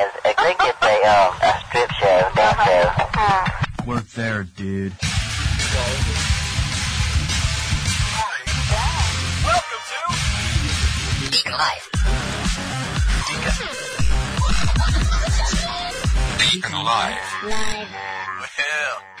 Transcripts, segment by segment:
is I think it's a um a strip show, dance show. Work there, dude. Welcome to Deacon Life. Deacon Live. Live. Well,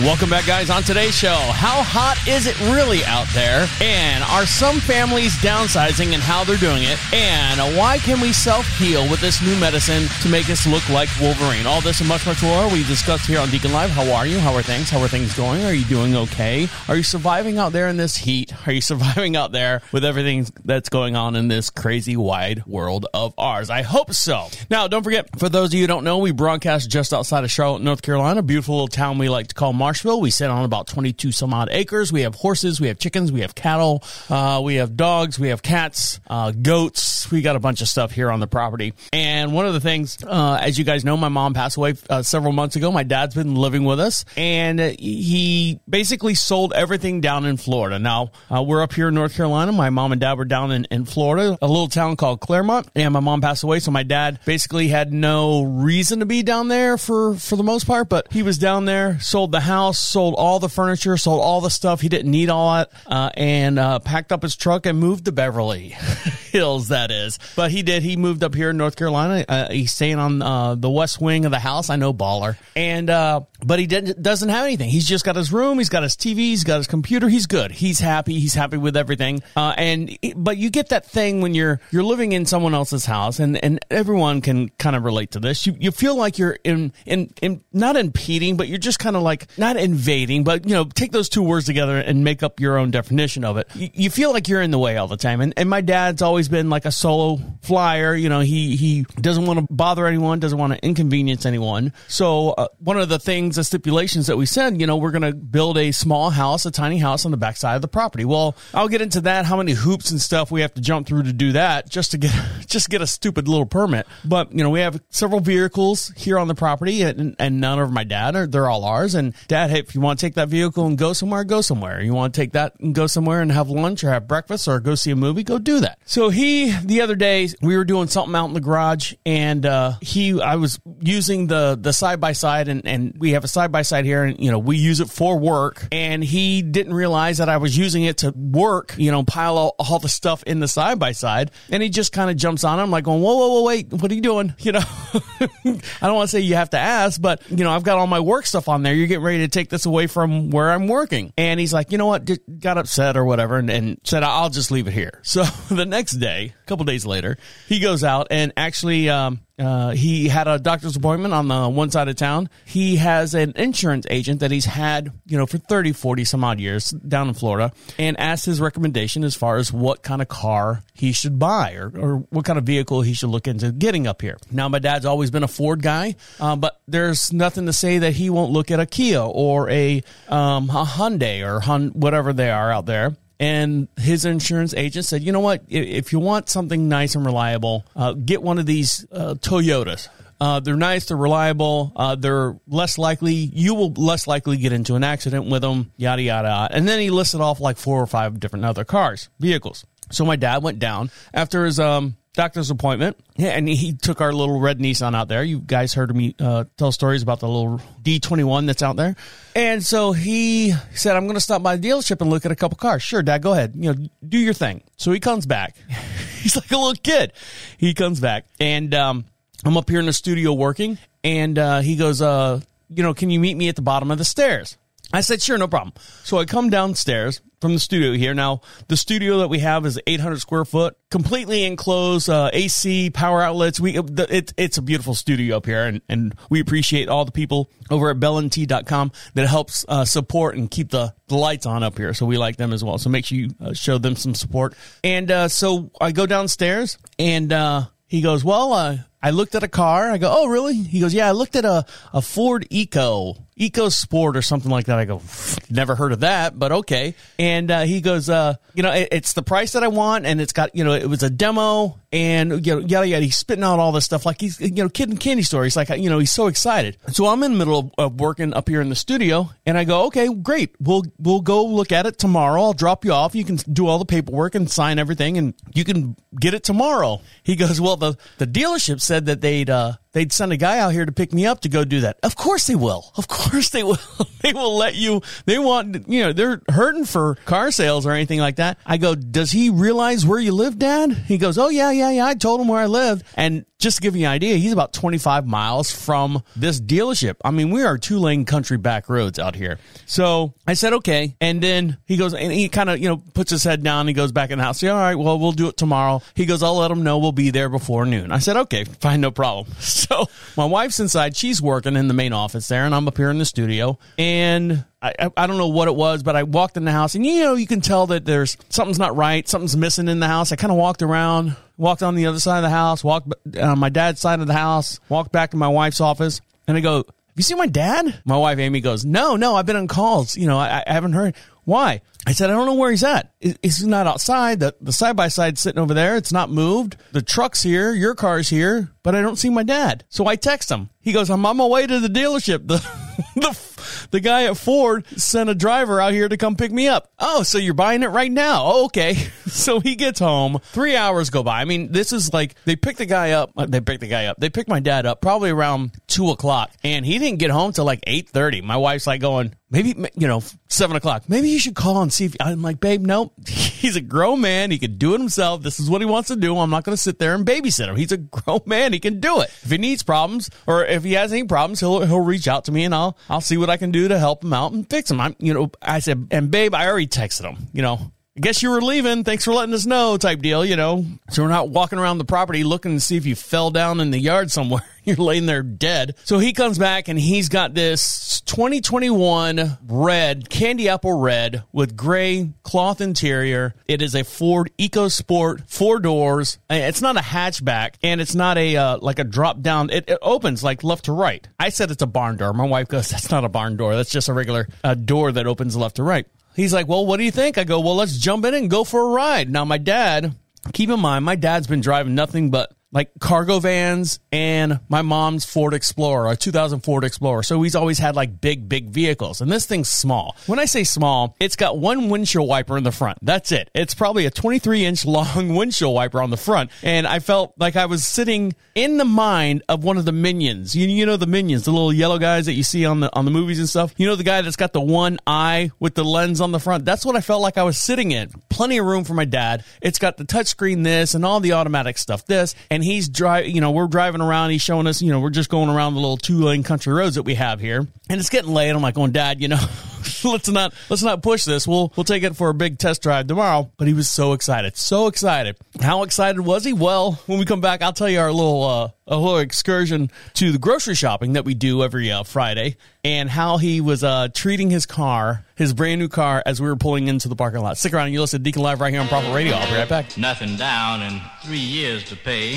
Welcome back, guys. On today's show, how hot is it really out there? And are some families downsizing and how they're doing it? And why can we self heal with this new medicine to make us look like Wolverine? All this and much, much more we discussed here on Deacon Live. How are you? How are things? How are things going? Are you doing okay? Are you surviving out there in this heat? Are you surviving out there with everything that's going on in this crazy wide world of ours? I hope so. Now, don't forget, for those of you who don't know, we broadcast just outside of Charlotte, North Carolina, a beautiful little town we like to call Marshville. We sit on about 22 some odd acres. We have horses, we have chickens, we have cattle, uh, we have dogs, we have cats, uh, goats. We got a bunch of stuff here on the property. And one of the things, uh, as you guys know, my mom passed away uh, several months ago. My dad's been living with us, and he basically sold everything down in Florida. Now, uh, we're up here in North Carolina. My mom and dad were down in, in Florida, a little town called Clermont, and my mom passed away. So my dad basically had no reason to be down there for, for the most part, but he was down there, sold the house, sold all the furniture, sold all the stuff. He didn't need all that, uh, and uh, packed up his truck and moved to Beverly Hills, that is. But he did. He moved up here in North Carolina. Uh, he's staying on uh, the west wing of the house. I know baller. And, uh, but he doesn't have anything. He's just got his room. He's got his TV. He's got his computer. He's good. He's happy. He's happy with everything. Uh, and, but you get that thing when you're, you're living in someone else's house and, and everyone can kind of relate to this. You, you feel like you're in, in, in, not impeding, but you're just kind of like, not invading, but, you know, take those two words together and make up your own definition of it. You, you feel like you're in the way all the time. And, and my dad's always been like a solo flyer. You know, he, he doesn't want to bother anyone, doesn't want to inconvenience anyone. So, uh, one of the things, the stipulations that we said, you know, we're going to build a small house, a tiny house on the backside of the property. Well, I'll get into that, how many hoops and stuff we have to jump through to do that just to get, just get a stupid little permit. But, you know, we have several vehicles here on the property and, and none of my dad are, they're all ours. And dad, hey, if you want to take that vehicle and go somewhere, go somewhere. You want to take that and go somewhere and have lunch or have breakfast or go see a movie, go do that. So he, the other day, we were doing something out in the garage and, uh, he, I was using the, the side by side and, and we have a side by side here and, you know, we use it for work and he didn't realize that I was using it to work, you know, pile all, all the stuff in the side by side and he just kind of jumps on. I'm like going, whoa, whoa, whoa, wait, what are you doing? You know, I don't want to say you have to ask, but you know, I've got all my work stuff on there. You're getting ready to take this away from where I'm working. And he's like, you know what? Got upset or whatever and, and said, I'll just leave it here. So the next day, a couple days later, he goes out and actually, um, uh, he had a doctor's appointment on the one side of town. He has an insurance agent that he's had, you know, for 30, 40 some odd years down in Florida and asked his recommendation as far as what kind of car he should buy or, or what kind of vehicle he should look into getting up here. Now, my dad's always been a Ford guy, uh, but there's nothing to say that he won't look at a Kia or a, um, a Hyundai or Hun- whatever they are out there and his insurance agent said, "You know what? If- you want something nice and reliable, uh, get one of these uh, Toyotas. Uh, they're nice, they're reliable, uh, they're less likely. You will less likely get into an accident with them. Yada yada. yada. And then he listed off like four or five different other cars, vehicles. So my dad went down after his um, doctor's appointment, yeah, and he took our little red Nissan out there. You guys heard me uh, tell stories about the little D21 that's out there. And so he said, I'm going to stop by the dealership and look at a couple cars. Sure, dad, go ahead. You know, do your thing. So he comes back. He's like a little kid. He comes back and, um, I'm up here in the studio working and, uh, he goes, uh, you know, can you meet me at the bottom of the stairs? I said, sure, no problem. So I come downstairs from the studio here. Now, the studio that we have is 800 square foot, completely enclosed, uh, AC, power outlets. We, it, it's a beautiful studio up here, and, and we appreciate all the people over at bellandtea.com that helps uh, support and keep the, the lights on up here. So we like them as well. So make sure you uh, show them some support. And uh, so I go downstairs, and uh, he goes, well, uh, I looked at a car. I go, oh, really? He goes, yeah, I looked at a, a Ford Eco, Eco Sport or something like that. I go, never heard of that, but okay. And uh, he goes, uh, you know, it, it's the price that I want, and it's got, you know, it was a demo, and you know, yada yada. He's spitting out all this stuff like he's, you know, kid in candy store. He's like, you know, he's so excited. So I'm in the middle of, of working up here in the studio, and I go, okay, great. We'll we'll go look at it tomorrow. I'll drop you off. You can do all the paperwork and sign everything, and you can get it tomorrow. He goes, well, the the dealership said that they'd uh, they'd send a guy out here to pick me up to go do that. Of course they will. Of course they will. they will let you. They want you know they're hurting for car sales or anything like that. I go, does he realize where you live, Dad? He goes, oh yeah, yeah, yeah. I told him where I lived, and just to give you an idea, he's about 25 miles from this dealership. I mean, we are two lane country back roads out here. So I said, okay. And then he goes, and he kind of, you know, puts his head down. And he goes back in the house. Say, all right, well, we'll do it tomorrow. He goes, I'll let him know we'll be there before noon. I said, okay, fine, no problem. So my wife's inside. She's working in the main office there, and I'm up here in the studio. And I, I, I don't know what it was, but I walked in the house, and you know, you can tell that there's something's not right, something's missing in the house. I kind of walked around, walked on the other side of the house, walked on uh, my dad's side of the house, walked back to my wife's office, and I go, "Have you seen my dad?" My wife Amy goes, "No, no, I've been on calls. You know, I, I haven't heard. Why?" I said, I don't know where he's at. He's not outside. The the side by side sitting over there. It's not moved. The truck's here. Your car's here, but I don't see my dad. So I text him. He goes, I'm on my way to the dealership. The the the guy at Ford sent a driver out here to come pick me up. Oh, so you're buying it right now? Oh, okay. So he gets home. Three hours go by. I mean, this is like they pick the guy up. Uh, they pick the guy up. They pick my dad up probably around two o'clock, and he didn't get home till like eight thirty. My wife's like going, maybe you know seven o'clock. Maybe you should call and see if I'm like, babe, nope. He's a grown man. He can do it himself. This is what he wants to do. I'm not going to sit there and babysit him. He's a grown man. He can do it. If he needs problems or if he has any problems, he'll he'll reach out to me and I'll I'll see what I can do to help him out and fix him. I'm you know I said and babe, I already texted him. You know I guess you were leaving. Thanks for letting us know, type deal, you know. So we're not walking around the property looking to see if you fell down in the yard somewhere. You're laying there dead. So he comes back and he's got this 2021 red, candy apple red with gray cloth interior. It is a Ford EcoSport, four doors. It's not a hatchback and it's not a, uh, like a drop down. It, it, opens like left to right. I said it's a barn door. My wife goes, that's not a barn door. That's just a regular uh, door that opens left to right. He's like, well, what do you think? I go, well, let's jump in and go for a ride. Now, my dad, keep in mind, my dad's been driving nothing but like cargo vans and my mom's Ford Explorer, a 2000 Ford Explorer. So he's always had like big, big vehicles. And this thing's small. When I say small, it's got one windshield wiper in the front. That's it. It's probably a 23 inch long windshield wiper on the front. And I felt like I was sitting in the mind of one of the minions. You, you know the minions, the little yellow guys that you see on the on the movies and stuff. You know the guy that's got the one eye with the lens on the front. That's what I felt like I was sitting in. Plenty of room for my dad. It's got the touchscreen this and all the automatic stuff this. And he's driving, you know, we're driving around. He's showing us, you know, we're just going around the little two lane country roads that we have here. And it's getting late. I'm like, going, Dad, you know, let's not let's not push this. We'll we'll take it for a big test drive tomorrow. But he was so excited, so excited. How excited was he? Well, when we come back, I'll tell you our little uh, a little excursion to the grocery shopping that we do every uh, Friday, and how he was uh, treating his car, his brand new car, as we were pulling into the parking lot. Stick around, and you listen to Deacon Live right here on Prophet Radio. I'll be right back. Nothing down and three years to pay.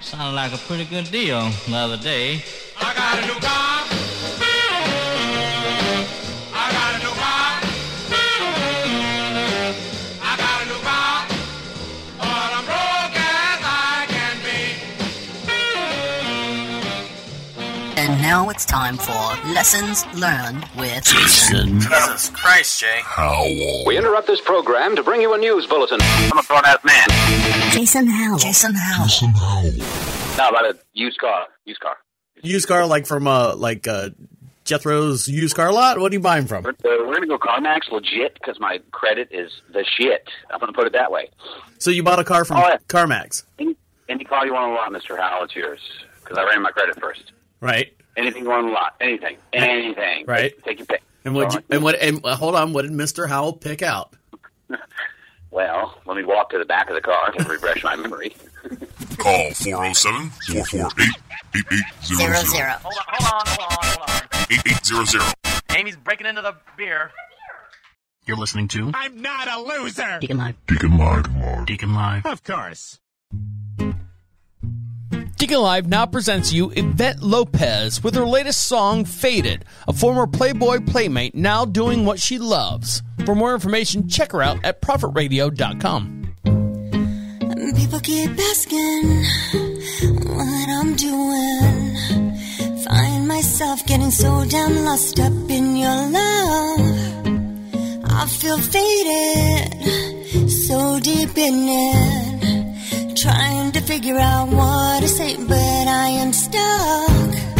Sounded like a pretty good deal the other day. I got a new car. And now it's time for Lessons Learned with Jason. Jesus Christ, Jay. We interrupt this program to bring you a news bulletin. I'm a grown ass man. Jason Howell. Jason Howell. No, about a used car. Used car. Used car, like from uh, like uh, Jethro's used car lot. What are you buying from? We're, uh, we're gonna go CarMax legit because my credit is the shit. I'm gonna put it that way. So you bought a car from Oh, yeah. CarMax, Any, any car you want on the lot, Mister Howell, it's yours. Because I ran my credit first. right? Anything you want on lot, anything, anything. Right. Take, take your pick. And what? So, and what? And uh, hold on, what did Mister Howell pick out? Well, let me walk to the back of the car to refresh my memory. Call 407 448 Zero 8800. Hold on, hold on, hold on, hold on. 8800. Amy's breaking into the beer. You're listening to I'm not a loser. Deacon Live. Deacon Live. Deacon Live. Of course. Deacon Live now presents you Yvette Lopez with her latest song, Faded, a former Playboy playmate now doing what she loves. For more information, check her out at prophetradio.com. People keep asking what I'm doing. Find myself getting so damn lost up in your love. I feel faded, so deep in it. Trying to figure out what to say, but I am stuck.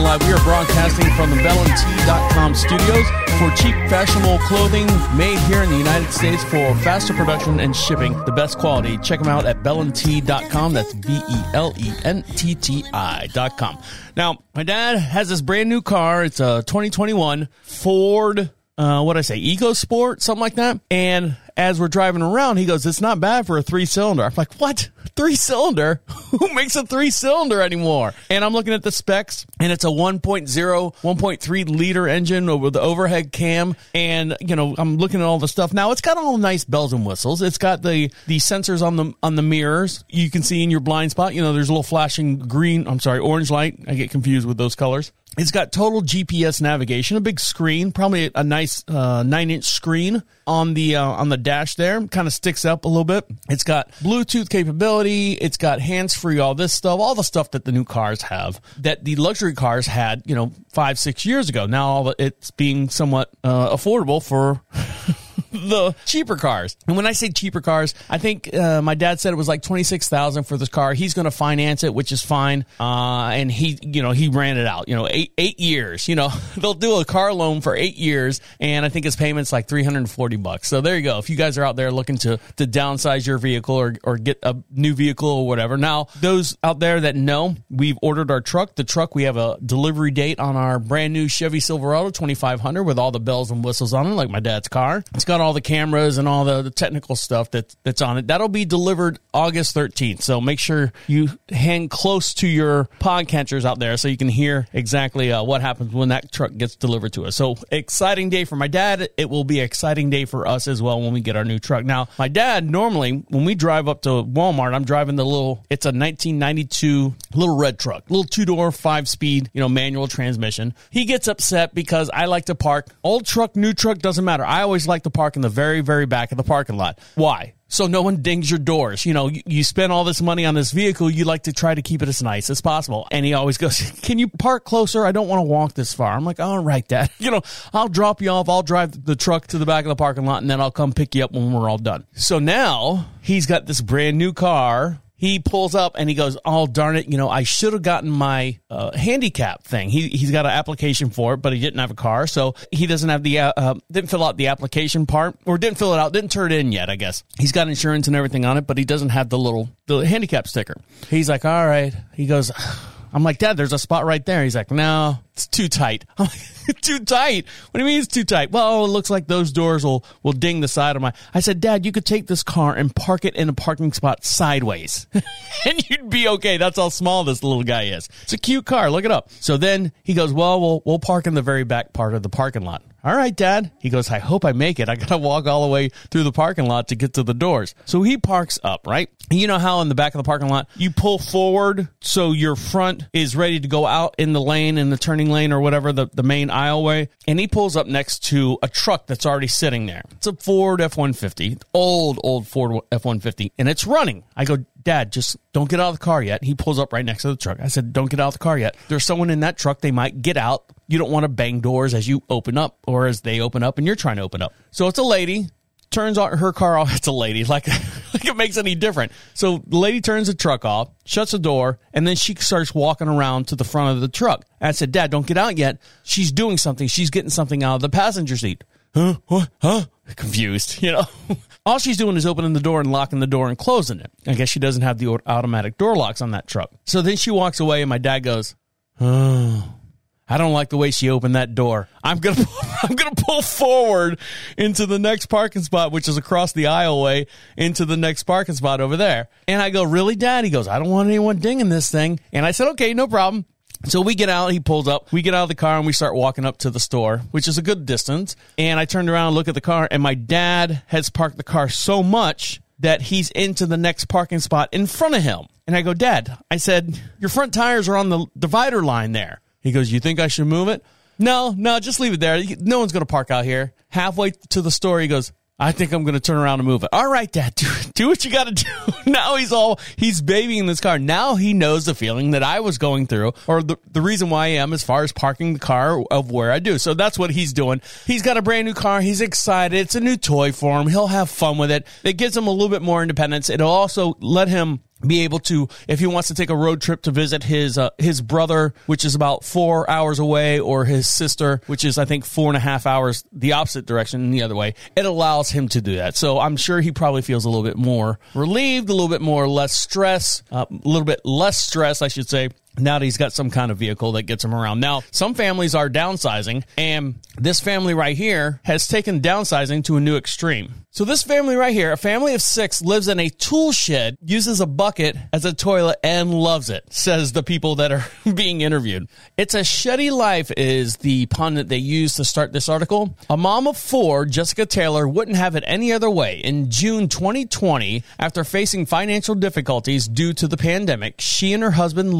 Live. We are broadcasting from the BellandT.com studios for cheap, fashionable clothing made here in the United States for faster production and shipping. The best quality. Check them out at BellandT.com. That's B E L E N T T I.com. Now, my dad has this brand new car. It's a 2021 Ford uh, what I say, EcoSport, something like that. And as we're driving around, he goes, "It's not bad for a three cylinder." I'm like, "What? Three cylinder? Who makes a three cylinder anymore?" And I'm looking at the specs, and it's a 1.0, 1.3 liter engine with the overhead cam, and you know, I'm looking at all the stuff. Now it's got all nice bells and whistles. It's got the the sensors on the on the mirrors. You can see in your blind spot. You know, there's a little flashing green. I'm sorry, orange light. I get confused with those colors. It's got total GPS navigation, a big screen, probably a nice uh, nine inch screen on the uh, on the dash there. Kind of sticks up a little bit. It's got Bluetooth capability. It's got hands free. All this stuff, all the stuff that the new cars have that the luxury cars had, you know, five six years ago. Now all it's being somewhat uh, affordable for. the cheaper cars. And when I say cheaper cars, I think uh, my dad said it was like twenty six thousand for this car. He's going to finance it, which is fine. Uh, and he, you know, he ran it out. You know, eight eight years. You know, they'll do a car loan for eight years, and I think his payment's like three hundred and forty bucks. So there you go. If you guys are out there looking to to downsize your vehicle or or get a new vehicle or whatever, now those out there that know, we've ordered our truck. The truck we have a delivery date on our brand new Chevy Silverado twenty five hundred with all the bells and whistles on it, like my dad's car. It's got all the cameras and all the, the technical stuff that that's on it. That'll be delivered August 13th. So make sure you hang close to your podcatchers out there so you can hear exactly uh, what happens when that truck gets delivered to us. So exciting day for my dad. It will be exciting day for us as well when we get our new truck. Now, my dad normally when we drive up to Walmart, I'm driving the little. It's a 1992 little red truck, little two door, five speed, you know, manual transmission. He gets upset because I like to park old truck, new truck doesn't matter. I always like to park in the very, very back of the parking lot. Why? So no one dings your doors. You know, you, you spend all this money on this vehicle, you like to try to keep it as nice as possible. And he always goes, Can you park closer? I don't want to walk this far. I'm like, All right, Dad. You know, I'll drop you off. I'll drive the truck to the back of the parking lot and then I'll come pick you up when we're all done. So now he's got this brand new car he pulls up and he goes, "Oh darn it! You know, I should have gotten my uh, handicap thing. He he's got an application for it, but he didn't have a car, so he doesn't have the uh, uh, didn't fill out the application part or didn't fill it out, didn't turn it in yet. I guess he's got insurance and everything on it, but he doesn't have the little the handicap sticker. He's like, "All right." He goes. I'm like, Dad, there's a spot right there. He's like, No, it's too tight. I'm like, too tight? What do you mean it's too tight? Well, it looks like those doors will will ding the side of my. I said, Dad, you could take this car and park it in a parking spot sideways, and you'd be okay. That's how small this little guy is. It's a cute car. Look it up. So then he goes, Well, we'll we'll park in the very back part of the parking lot. All right, Dad. He goes, I hope I make it. I got to walk all the way through the parking lot to get to the doors. So he parks up, right? You know how in the back of the parking lot, you pull forward so your front is ready to go out in the lane, in the turning lane or whatever, the, the main aisleway. And he pulls up next to a truck that's already sitting there. It's a Ford F 150, old, old Ford F 150, and it's running. I go, Dad, just don't get out of the car yet. He pulls up right next to the truck. I said, Don't get out of the car yet. There's someone in that truck. They might get out. You don't want to bang doors as you open up or as they open up and you're trying to open up. So it's a lady, turns on her car off. It's a lady, like, like it makes any different. So the lady turns the truck off, shuts the door, and then she starts walking around to the front of the truck. And I said, Dad, don't get out yet. She's doing something. She's getting something out of the passenger seat. Huh? What? Huh? Confused, you know. All she's doing is opening the door and locking the door and closing it. I guess she doesn't have the automatic door locks on that truck. So then she walks away, and my dad goes, "Oh, I don't like the way she opened that door. I'm gonna, I'm gonna pull forward into the next parking spot, which is across the aisleway, into the next parking spot over there." And I go, "Really, Dad?" He goes, "I don't want anyone dinging this thing." And I said, "Okay, no problem." So we get out, he pulls up, we get out of the car and we start walking up to the store, which is a good distance. And I turned around and look at the car and my dad has parked the car so much that he's into the next parking spot in front of him. And I go, Dad, I said, your front tires are on the divider line there. He goes, You think I should move it? No, no, just leave it there. No one's going to park out here. Halfway to the store, he goes, I think I'm going to turn around and move it. All right, Dad, do, do what you got to do. now he's all, he's babying this car. Now he knows the feeling that I was going through or the, the reason why I am as far as parking the car of where I do. So that's what he's doing. He's got a brand new car. He's excited. It's a new toy for him. He'll have fun with it. It gives him a little bit more independence. It'll also let him be able to if he wants to take a road trip to visit his uh, his brother which is about four hours away or his sister which is i think four and a half hours the opposite direction the other way it allows him to do that. So i'm sure he probably feels a little bit more relieved a little bit more less stress uh, a little bit less stress i should say now that he's got some kind of vehicle that gets him around. Now, some families are downsizing, and this family right here has taken downsizing to a new extreme. So this family right here, a family of six, lives in a tool shed, uses a bucket as a toilet, and loves it, says the people that are being interviewed. It's a shitty life is the pun that they use to start this article. A mom of four, Jessica Taylor, wouldn't have it any other way. In June 2020, after facing financial difficulties due to the pandemic, she and her husband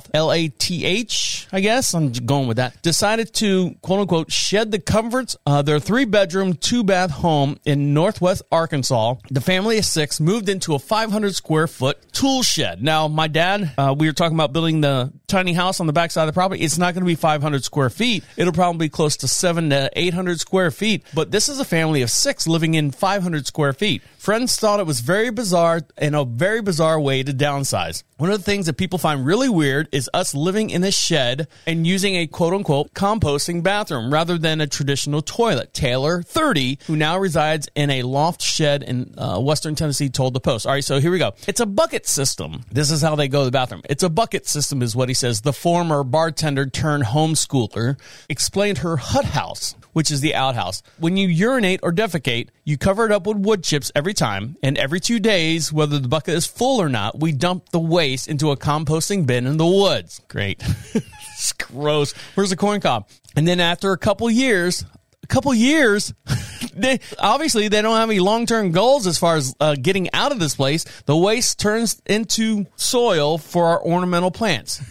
Lath, L-A-T-H, I guess, I'm going with that, decided to quote unquote shed the comforts of their three bedroom, two bath home in Northwest Arkansas. The family of six moved into a 500 square foot tool shed. Now, my dad, uh, we were talking about building the tiny house on the backside of the property. It's not going to be 500 square feet. It'll probably be close to seven to 800 square feet. But this is a family of six living in 500 square feet. Friends thought it was very bizarre and a very bizarre way to downsize. One of the things that people find really weird is us living in a shed and using a quote unquote composting bathroom rather than a traditional toilet. Taylor, 30, who now resides in a loft shed in uh, Western Tennessee, told the Post. All right, so here we go. It's a bucket system. This is how they go to the bathroom. It's a bucket system, is what he says. The former bartender turned homeschooler explained her hut house which is the outhouse. When you urinate or defecate, you cover it up with wood chips every time, and every two days, whether the bucket is full or not, we dump the waste into a composting bin in the woods. Great. it's gross. Where's the corn cob? And then after a couple years, a couple years, they obviously they don't have any long-term goals as far as uh, getting out of this place. The waste turns into soil for our ornamental plants.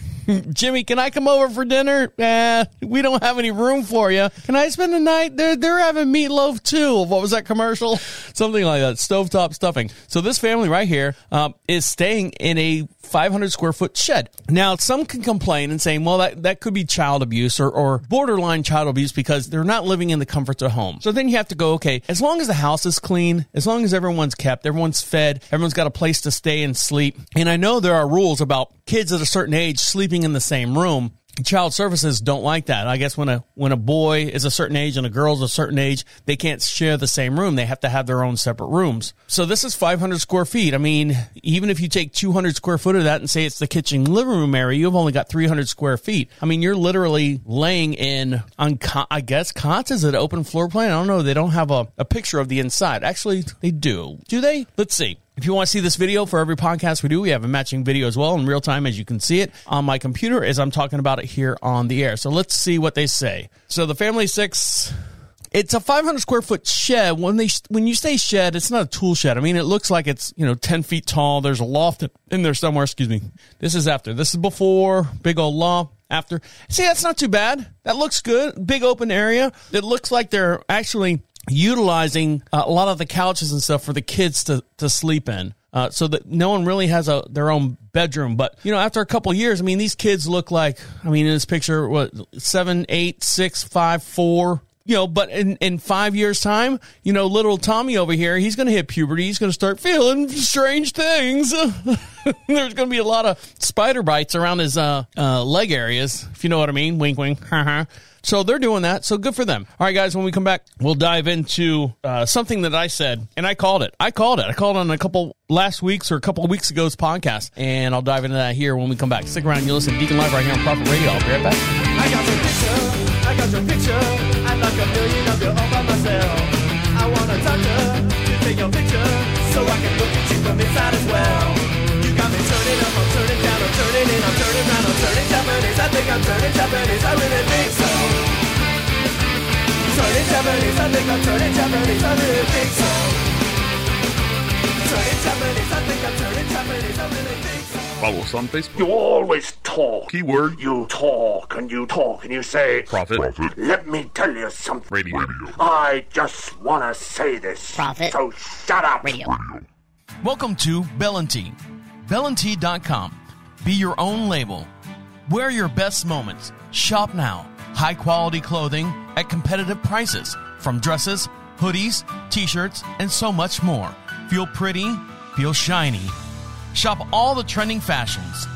Jimmy, can I come over for dinner? Eh, we don't have any room for you. Can I spend the night? They're, they're having meatloaf too. What was that commercial? Something like that. Stovetop stuffing. So this family right here um, is staying in a 500 square foot shed. Now, some can complain and saying, well, that, that could be child abuse or, or borderline child abuse because they're not living in the comforts of home. So then you have to go, okay, as long as the house is clean, as long as everyone's kept, everyone's fed, everyone's got a place to stay and sleep. And I know there are rules about kids at a certain age sleeping in the same room child services don't like that. I guess when a when a boy is a certain age and a girl's a certain age, they can't share the same room. They have to have their own separate rooms. So this is 500 square feet. I mean, even if you take 200 square foot of that and say it's the kitchen living room area, you've only got 300 square feet. I mean, you're literally laying in on I guess cots is it open floor plan? I don't know. They don't have a, a picture of the inside. Actually, they do. Do they? Let's see. If you want to see this video for every podcast we do, we have a matching video as well in real time as you can see it on my computer as I'm talking about it here on the air. So let's see what they say. So the Family Six it's a 500 square foot shed. When they when you say shed, it's not a tool shed. I mean, it looks like it's you know 10 feet tall. There's a loft in there somewhere. Excuse me. This is after. This is before. Big old loft after. See, that's not too bad. That looks good. Big open area. It looks like they're actually utilizing uh, a lot of the couches and stuff for the kids to, to sleep in. Uh, so that no one really has a their own bedroom. But you know, after a couple years, I mean, these kids look like I mean, in this picture, what seven, eight, six, five, four. You know, but in, in five years' time, you know, little Tommy over here, he's going to hit puberty. He's going to start feeling strange things. There's going to be a lot of spider bites around his uh, uh, leg areas, if you know what I mean. Wink, wink. So they're doing that. So good for them. All right, guys, when we come back, we'll dive into uh, something that I said, and I called it. I called it. I called on a couple last week's or a couple of weeks ago's podcast, and I'll dive into that here when we come back. Stick around. You'll listen to Deacon Live right here on Prophet Radio. I'll be right back. I got your picture, I got your picture like a million of you all by myself. I wanna touch her to take your picture so I can look at you from inside as well. You got me turning up, I'm turning down, I'm turning in, I'm turning round, I'm turning Japanese. I think I'm turning Japanese, I really think so. Turning Japanese, I think I'm turning Japanese, I really think so. Turning Japanese, I think I'm turning Japanese, I really think so. Follow us on Facebook. You always talk. Keyword You talk and you talk and you say, Profit. Profit. Let me tell you something. Radio. I just want to say this. Profit. So shut up. Radio. Welcome to Bellantine. Bellantine.com. Be your own label. Wear your best moments. Shop now. High quality clothing at competitive prices. From dresses, hoodies, t shirts, and so much more. Feel pretty, feel shiny. Shop all the trending fashions.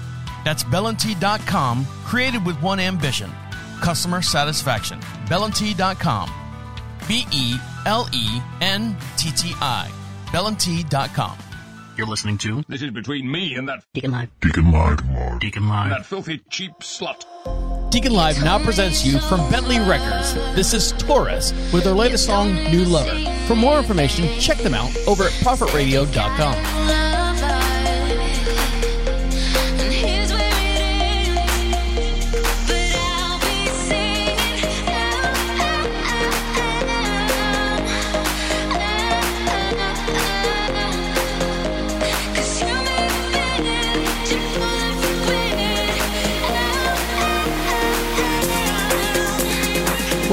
That's Bellantine.com, created with one ambition customer satisfaction. Bellantine.com. B E L E N T T I. Bellantine.com. You're listening to This is between me and that Deacon Live. Deacon Live. Deacon Live. that filthy cheap slut. Deacon Live now presents you from Bentley Records. This is Taurus with their latest song, New Lover. For more information, check them out over at ProfitRadio.com.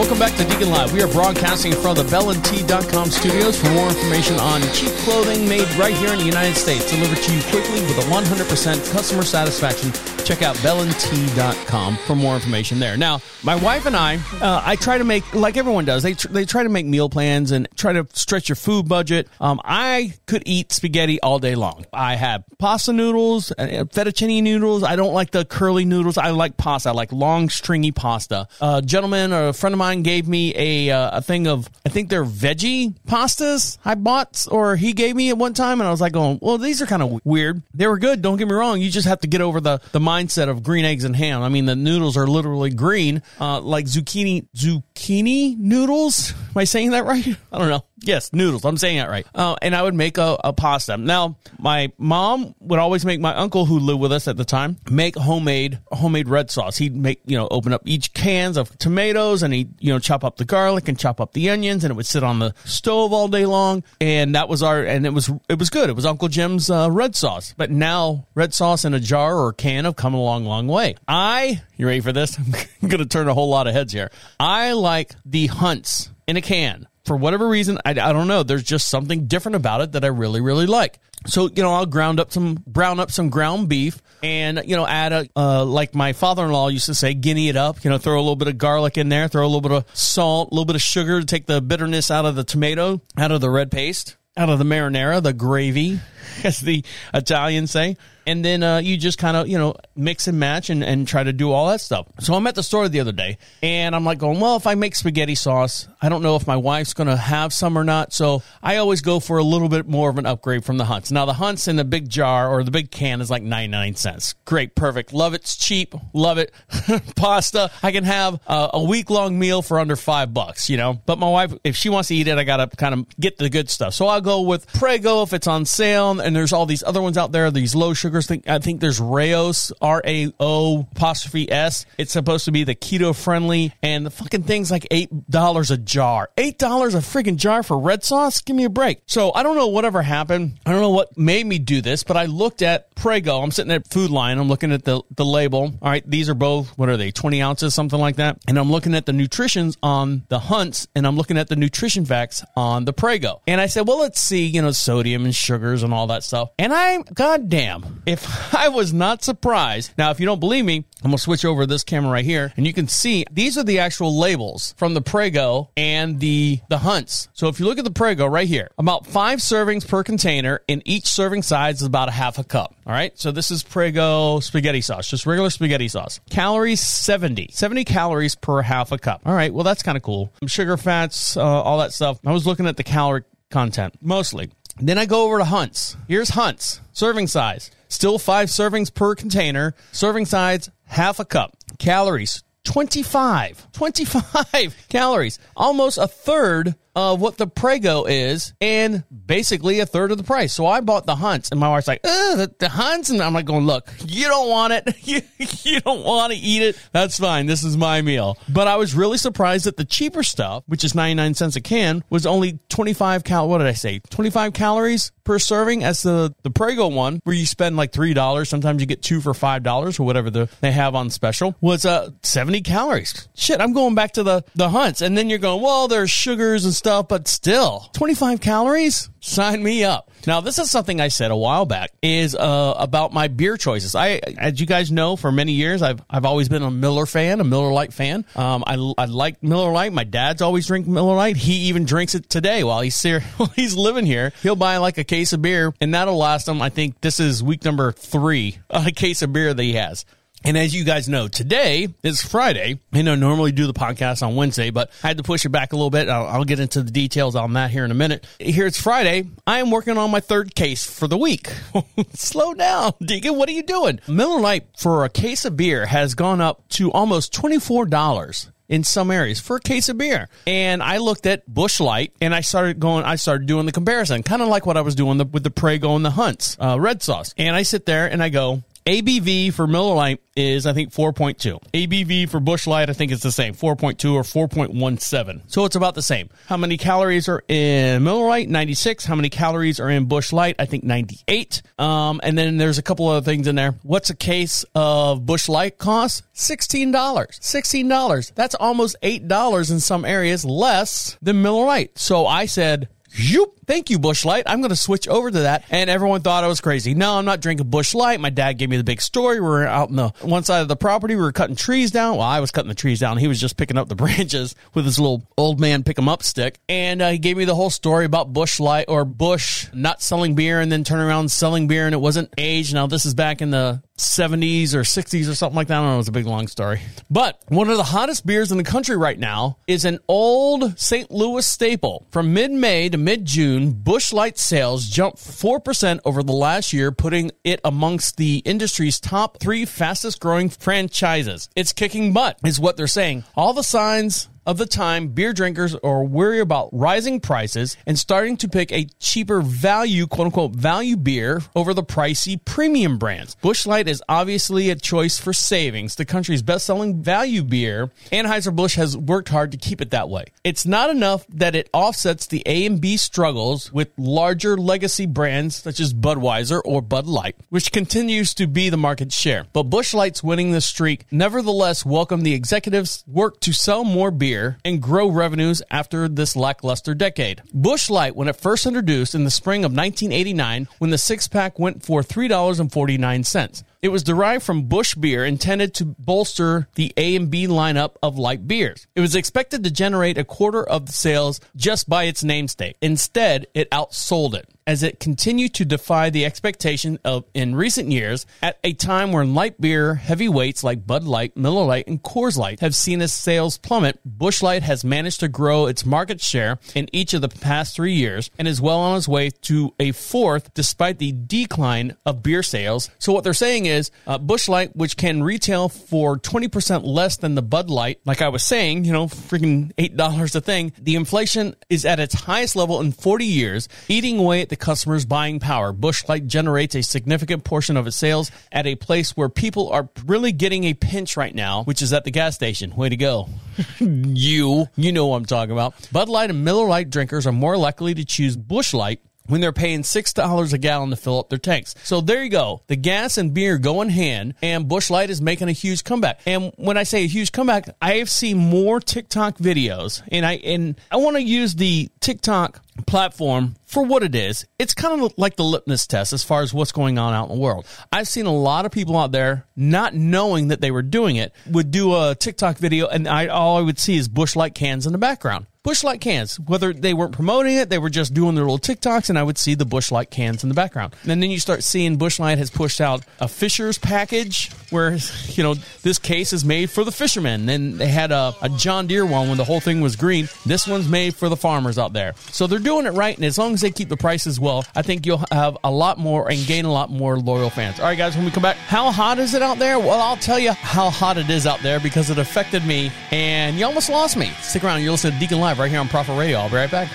Welcome back to Deacon Live. We are broadcasting from the BellandT.com studios. For more information on cheap clothing made right here in the United States, delivered to you quickly with a 100% customer satisfaction, check out BellandT.com for more information there. Now, my wife and I, uh, I try to make, like everyone does, they, tr- they try to make meal plans and try to stretch your food budget. Um, I could eat spaghetti all day long. I have pasta noodles, uh, fettuccine noodles. I don't like the curly noodles. I like pasta. I like long, stringy pasta. A gentleman or a friend of mine gave me a uh, a thing of I think they're veggie pastas I bought or he gave me at one time and I was like going well these are kind of weird. They were good don't get me wrong. You just have to get over the the mindset of green eggs and ham. I mean the noodles are literally green. Uh, like zucchini zucchini noodles? Am I saying that right? I don't know Yes, noodles. I'm saying that right. Uh, and I would make a, a pasta. Now, my mom would always make my uncle, who lived with us at the time, make homemade homemade red sauce. He'd make you know open up each cans of tomatoes and he'd you know chop up the garlic and chop up the onions and it would sit on the stove all day long. And that was our and it was it was good. It was Uncle Jim's uh, red sauce. But now red sauce in a jar or a can have come a long long way. I you ready for this? I'm going to turn a whole lot of heads here. I like the Hunts in a can for whatever reason, I, I don't know. There's just something different about it that I really, really like. So, you know, I'll ground up some, brown up some ground beef and, you know, add a, uh, like my father in law used to say, guinea it up, you know, throw a little bit of garlic in there, throw a little bit of salt, a little bit of sugar to take the bitterness out of the tomato, out of the red paste, out of the marinara, the gravy, as the Italians say. And then uh, you just kind of, you know, mix and match and, and try to do all that stuff. So I'm at the store the other day and I'm like going, well, if I make spaghetti sauce, I don't know if my wife's going to have some or not. So I always go for a little bit more of an upgrade from the Hunts. Now, the Hunts in the big jar or the big can is like 99 cents. Great, perfect. Love it. It's cheap. Love it. Pasta. I can have uh, a week long meal for under five bucks, you know. But my wife, if she wants to eat it, I got to kind of get the good stuff. So I'll go with Prego if it's on sale. And there's all these other ones out there, these low Think, I think there's Rao's, R A O apostrophe S. It's supposed to be the keto friendly. And the fucking thing's like $8 a jar. $8 a freaking jar for red sauce? Give me a break. So I don't know whatever happened. I don't know what made me do this, but I looked at Prego. I'm sitting at Food Lion. I'm looking at the, the label. All right, these are both, what are they, 20 ounces, something like that. And I'm looking at the nutritions on the Hunts and I'm looking at the nutrition facts on the Prego. And I said, well, let's see, you know, sodium and sugars and all that stuff. And I, goddamn, if I was not surprised. Now, if you don't believe me, I'm to switch over this camera right here and you can see these are the actual labels from the Prego and the, the Hunts. So if you look at the Prego right here, about five servings per container and each serving size is about a half a cup. All right. So this is Prego spaghetti sauce, just regular spaghetti sauce. Calories 70, 70 calories per half a cup. All right. Well, that's kind of cool. Sugar, fats, uh, all that stuff. I was looking at the calorie content mostly. Then I go over to Hunts. Here's Hunts. Serving size. Still five servings per container. Serving size, half a cup. Calories, 25. 25 calories. Almost a third of what the Prego is and basically a third of the price. So I bought the Hunts, and my wife's like, the, the Hunts? And I'm like, going, look, you don't want it. You, you don't want to eat it. That's fine. This is my meal. But I was really surprised that the cheaper stuff, which is 99 cents a can, was only 25 cal. What did I say? 25 calories per serving as the, the Prego one, where you spend like $3. Sometimes you get two for $5 or whatever the, they have on special, was uh, 70 calories. Shit, I'm going back to the, the Hunts. And then you're going, well, there's sugars and stuff, but still, 25 calories? Sign me up. Now, this is something I said a while back is uh, about my beer choices. I, as you guys know, for many years I've I've always been a Miller fan, a Miller Lite fan. Um, I I like Miller Lite. My dad's always drink Miller Lite. He even drinks it today while he's here. While he's living here, he'll buy like a case of beer, and that'll last him. I think this is week number three, a case of beer that he has. And as you guys know, today is Friday. I know normally do the podcast on Wednesday, but I had to push it back a little bit. I'll, I'll, get into the details on that here in a minute. Here it's Friday. I am working on my third case for the week. Slow down, Deacon. What are you doing? Miller Lite for a case of beer has gone up to almost $24 in some areas for a case of beer. And I looked at Busch Light and I started going, I started doing the comparison, kind of like what I was doing the, with the Prego and the Hunts, uh, red sauce. And I sit there and I go, ABV for Miller Lite is, I think, 4.2. ABV for Busch Light, I think it's the same, 4.2 or 4.17. So it's about the same. How many calories are in Miller Lite? 96. How many calories are in Busch Light? I think 98. Um, and then there's a couple other things in there. What's a case of Busch Light cost? $16. $16. That's almost $8 in some areas less than Miller Lite. So I said, Yoop. Thank you, Busch Light. I'm going to switch over to that. And everyone thought I was crazy. No, I'm not drinking Busch Light. My dad gave me the big story. We were out in the one side of the property. We were cutting trees down. Well, I was cutting the trees down. He was just picking up the branches with his little old man pick 'em up stick. And uh, he gave me the whole story about Busch Light or Busch not selling beer and then turn around selling beer and it wasn't aged. Now, this is back in the 70s or 60s or something like that. I don't know. It's a big long story. But one of the hottest beers in the country right now is an old St. Louis staple. From mid May to mid June, Busch Light sales jumped 4% over the last year, putting it amongst the industry's top three fastest growing franchises. It's kicking butt, is what they're saying. All the signs of the time, beer drinkers are worried about rising prices and starting to pick a cheaper value, quote unquote, value beer over the pricey premium brands. Busch Light is obviously a choice for savings, the country's best selling value beer. Anheuser-Busch has worked hard to keep it that way. It's not enough that it offsets the A and B struggles with larger legacy brands such as Budweiser or Bud Light, which continues to be the market share. But Busch Light's winning the streak nevertheless welcomed the executives' work to sell more beer and grow revenues after this lackluster decade. Busch Light, when it first introduced in the spring of 1989, when the six pack went for $3.49. It was derived from Busch beer intended to bolster the A and B lineup of light beers. It was expected to generate a quarter of the sales just by its namesake. Instead, it outsold it as it continued to defy the expectation of in recent years at a time when light beer heavyweights like Bud Light, Miller Lite, and Coors Light have seen its sales plummet. Busch Light has managed to grow its market share in each of the past three years and is well on its way to a fourth despite the decline of beer sales. So what they're saying is uh, Busch Light, which can retail for 20% less than the Bud Light, like I was saying, you know, freaking $8 a thing, the inflation is at its highest level in 40 years, eating away at the customers' buying power. Busch Light generates a significant portion of its sales at a place where people are really getting a pinch right now, which is at the gas station. Way to go. you, you know what I'm talking about. Bud Light and Miller Lite drinkers are more likely to choose Busch Light when they're paying $6 a gallon to fill up their tanks. So there you go. The gas and beer go in hand, and Busch Light is making a huge comeback. And when I say a huge comeback, I have seen more TikTok videos, and I and I want to use the TikTok platform for what it is. It's kind of like the litmus test as far as what's going on out in the world. I've seen a lot of people out there not knowing that they were doing it would do a TikTok video and I all I would see is busch light cans in the background. Busch Light cans, whether they weren't promoting it, they were just doing their little TikToks, and I would see the Busch Light cans in the background. And then you start seeing Busch Light has pushed out a Fisher's package where, you know, this case is made for the fishermen. Then they had a, a John Deere one when the whole thing was green. This one's made for the farmers out there. So they're doing it right, and as long as they keep the prices well, I think you'll have a lot more and gain a lot more loyal fans. All right, guys, when we come back, how hot is it out there? Well, I'll tell you how hot it is out there because it affected me, and you almost lost me. Stick around. You're listening to Deacon Live right here on Prophet Radio. I'll be right back.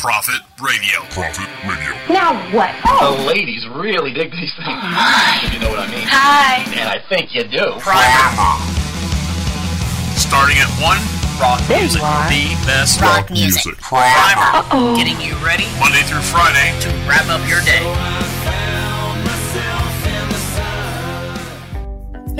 Prophet Radio. Prophet Radio. Now what? Oh. The ladies really dig these things. Oh if you know what I mean. Hi. And I think you do. Starting at 1, rock music. The best rock, Rock music. Primer. Uh-oh. Getting you ready Monday through Friday. to wrap up your day.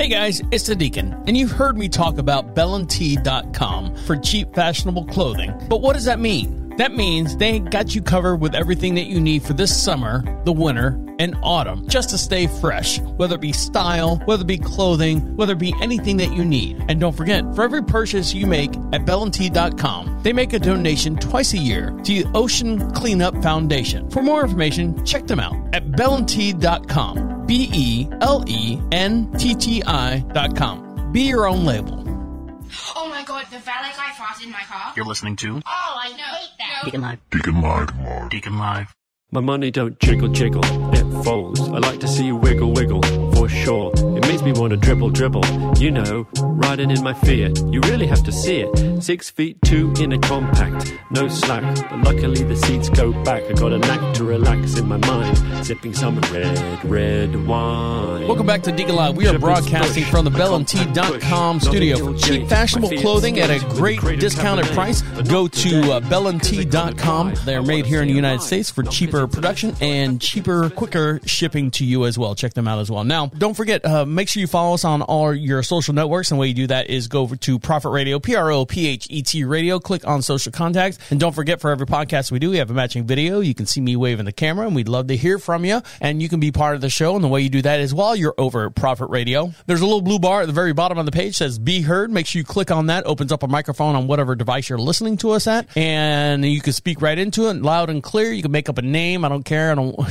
Hey guys, it's the Deacon, and you've heard me talk about BellandTea.com for cheap, fashionable clothing. But what does that mean? That means they got you covered with everything that you need for this summer, the winter, and autumn, just to stay fresh, whether it be style, whether it be clothing, whether it be anything that you need. And don't forget, for every purchase you make at BellandTea.com, they make a donation twice a year to the Ocean Cleanup Foundation. For more information, check them out at BellandTea.com. B E L E N T T I dot com. Be your own label. Oh my god, the valet guy farted in my car. You're listening to Oh, I hate that. Deacon Live. Deacon Live. Deacon Live. My money don't jiggle jiggle, it falls. I like to see you wiggle wiggle, for sure. It makes me want to dribble dribble. You know, riding in my Fiat. You really have to see it. Six feet two in a compact, no slack. But luckily the seats go back. I got a knack to relax in my mind, sipping some red, red wine. Welcome back to Deacon Live. We are broadcasting from the BellandT.com studio. For cheap, fashionable clothing at a great discounted price, go to uh, BellandT.com. They're made here in the United States for cheaper production and cheaper, quicker shipping to you as well. Check them out as well. Now, don't forget, uh, make sure you follow us on all your social networks. And the way you do that is go over to Prophet Radio, P R O P H E T Radio, click on social contacts. And don't forget, for every podcast we do, we have a matching video. You can see me waving the camera, and we'd love to hear from you. And you can be part of the show. And the way you do that is while you're over at Prophet Radio, there's a little blue bar at the very bottom of the page says Be Heard. Make sure you click on that, opens up a microphone on whatever device you're listening to us at, and you can speak right into it loud and clear. You can make up a name. I don't care. I don't.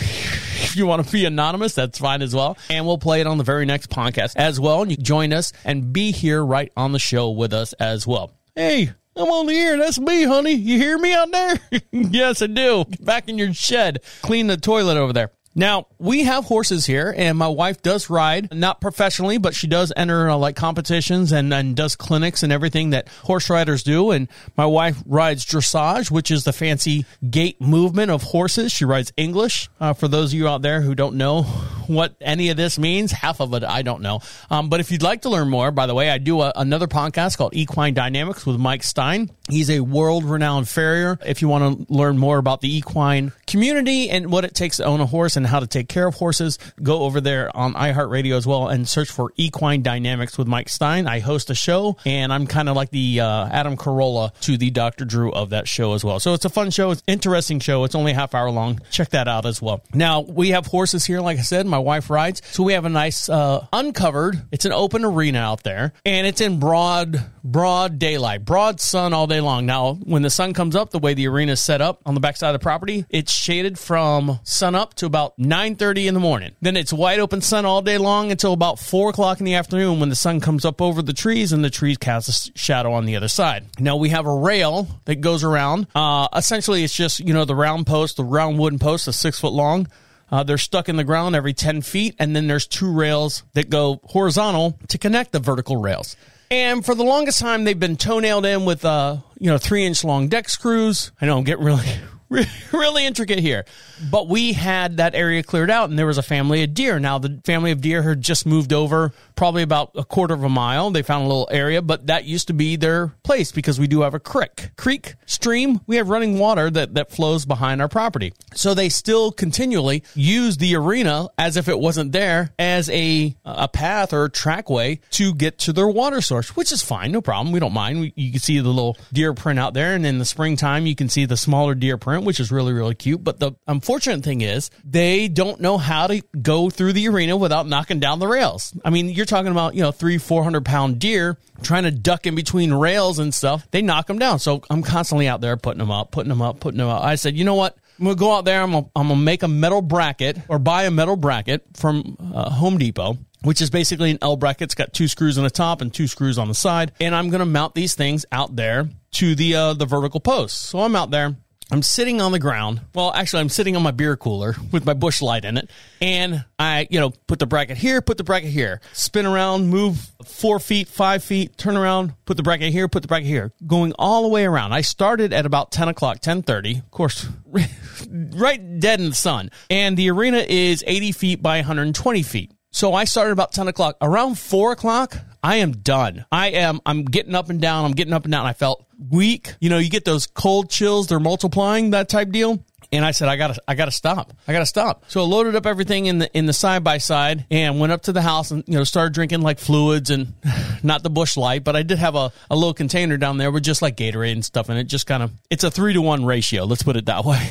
if you want to be anonymous, that's fine as well. And we'll play it on the very next podcast as well. And you join us and be here right on the show with us as well. Hey, I'm on the air. That's me, honey. You hear me out there? yes, I do. Get back in your shed. Clean the toilet over there. Now, we have horses here, and my wife does ride, not professionally, but she does enter uh, like competitions and, and does clinics and everything that horse riders do. And my wife rides dressage, which is the fancy gait movement of horses. She rides English. Uh, for those of you out there who don't know what any of this means, half of it I don't know. Um, but if you'd like to learn more, by the way, I do a, another podcast called Equine Dynamics with Mike Stein. He's a world renowned farrier. If you want to learn more about the equine community and what it takes to own a horse and how to take care of horses, go over there on iHeartRadio as well and search for Equine Dynamics with Mike Stein. I host a show and I'm kind of like the uh, Adam Carolla to the Dr. Drew of that show as well. So it's a fun show. It's an interesting show. It's only half hour long. Check that out as well. Now we have horses here. Like I said, my wife rides. So we have a nice uh, uncovered. It's an open arena out there and it's in broad, broad daylight, broad sun all day long. Now, when the sun comes up, the way the arena is set up on the backside of the property, it's shaded from sun up to about 9.30 in the morning. Then it's wide open sun all day long until about 4 o'clock in the afternoon when the sun comes up over the trees and the trees cast a shadow on the other side. Now, we have a rail that goes around. Uh, essentially, it's just, you know, the round post, the round wooden post, a six foot long. Uh, they're stuck in the ground every 10 feet, and then there's two rails that go horizontal to connect the vertical rails. And for the longest time, they've been toenailed in with, uh, you know, three inch long deck screws. I know I'm getting really, really intricate here. But we had that area cleared out, and there was a family of deer. Now, the family of deer had just moved over probably about a quarter of a mile. They found a little area, but that used to be their place because we do have a creek, creek, stream. We have running water that, that flows behind our property. So they still continually use the arena as if it wasn't there as a, a path or a trackway to get to their water source, which is fine. No problem. We don't mind. We, you can see the little deer print out there. And in the springtime, you can see the smaller deer print, which is really, really cute. But the unfortunate thing is they don't know how to go through the arena without knocking down the rails. I mean, you're talking about, you know, three, 400 pound deer trying to duck in between rails and stuff. They knock them down. So I'm constantly out there putting them up, putting them up, putting them up. I said, you know what? I'm gonna go out there. I'm gonna, I'm gonna make a metal bracket or buy a metal bracket from uh, Home Depot. which is basically an L bracket. It's got two screws on the top and two screws on the side. And I'm to mount these things out there to the uh, the vertical posts. So I'm out there. I'm sitting on the ground. Well, actually, I'm sitting on my beer cooler with my busch light in it. And I, you know, put the bracket here, put the bracket here, spin around, move four feet, five feet, turn around, put the bracket here, put the bracket here, going all the way around. I started at about 10 o'clock, 1030, of course, right dead in the sun. And the arena is 80 feet by 120 feet. So I started about 10 o'clock. Around four o'clock, I am done. I am, I'm getting up and down. I'm getting up and down. I felt weak. You know, you get those cold chills. They're multiplying that type deal. And I said, I gotta, I gotta stop. I gotta stop. So I loaded up everything in the in the side by side and went up to the house and you know started drinking like fluids and not the busch light, but I did have a, a little container down there with just like Gatorade and stuff in it. Just kind of, it's a three to one ratio. Let's put it that way.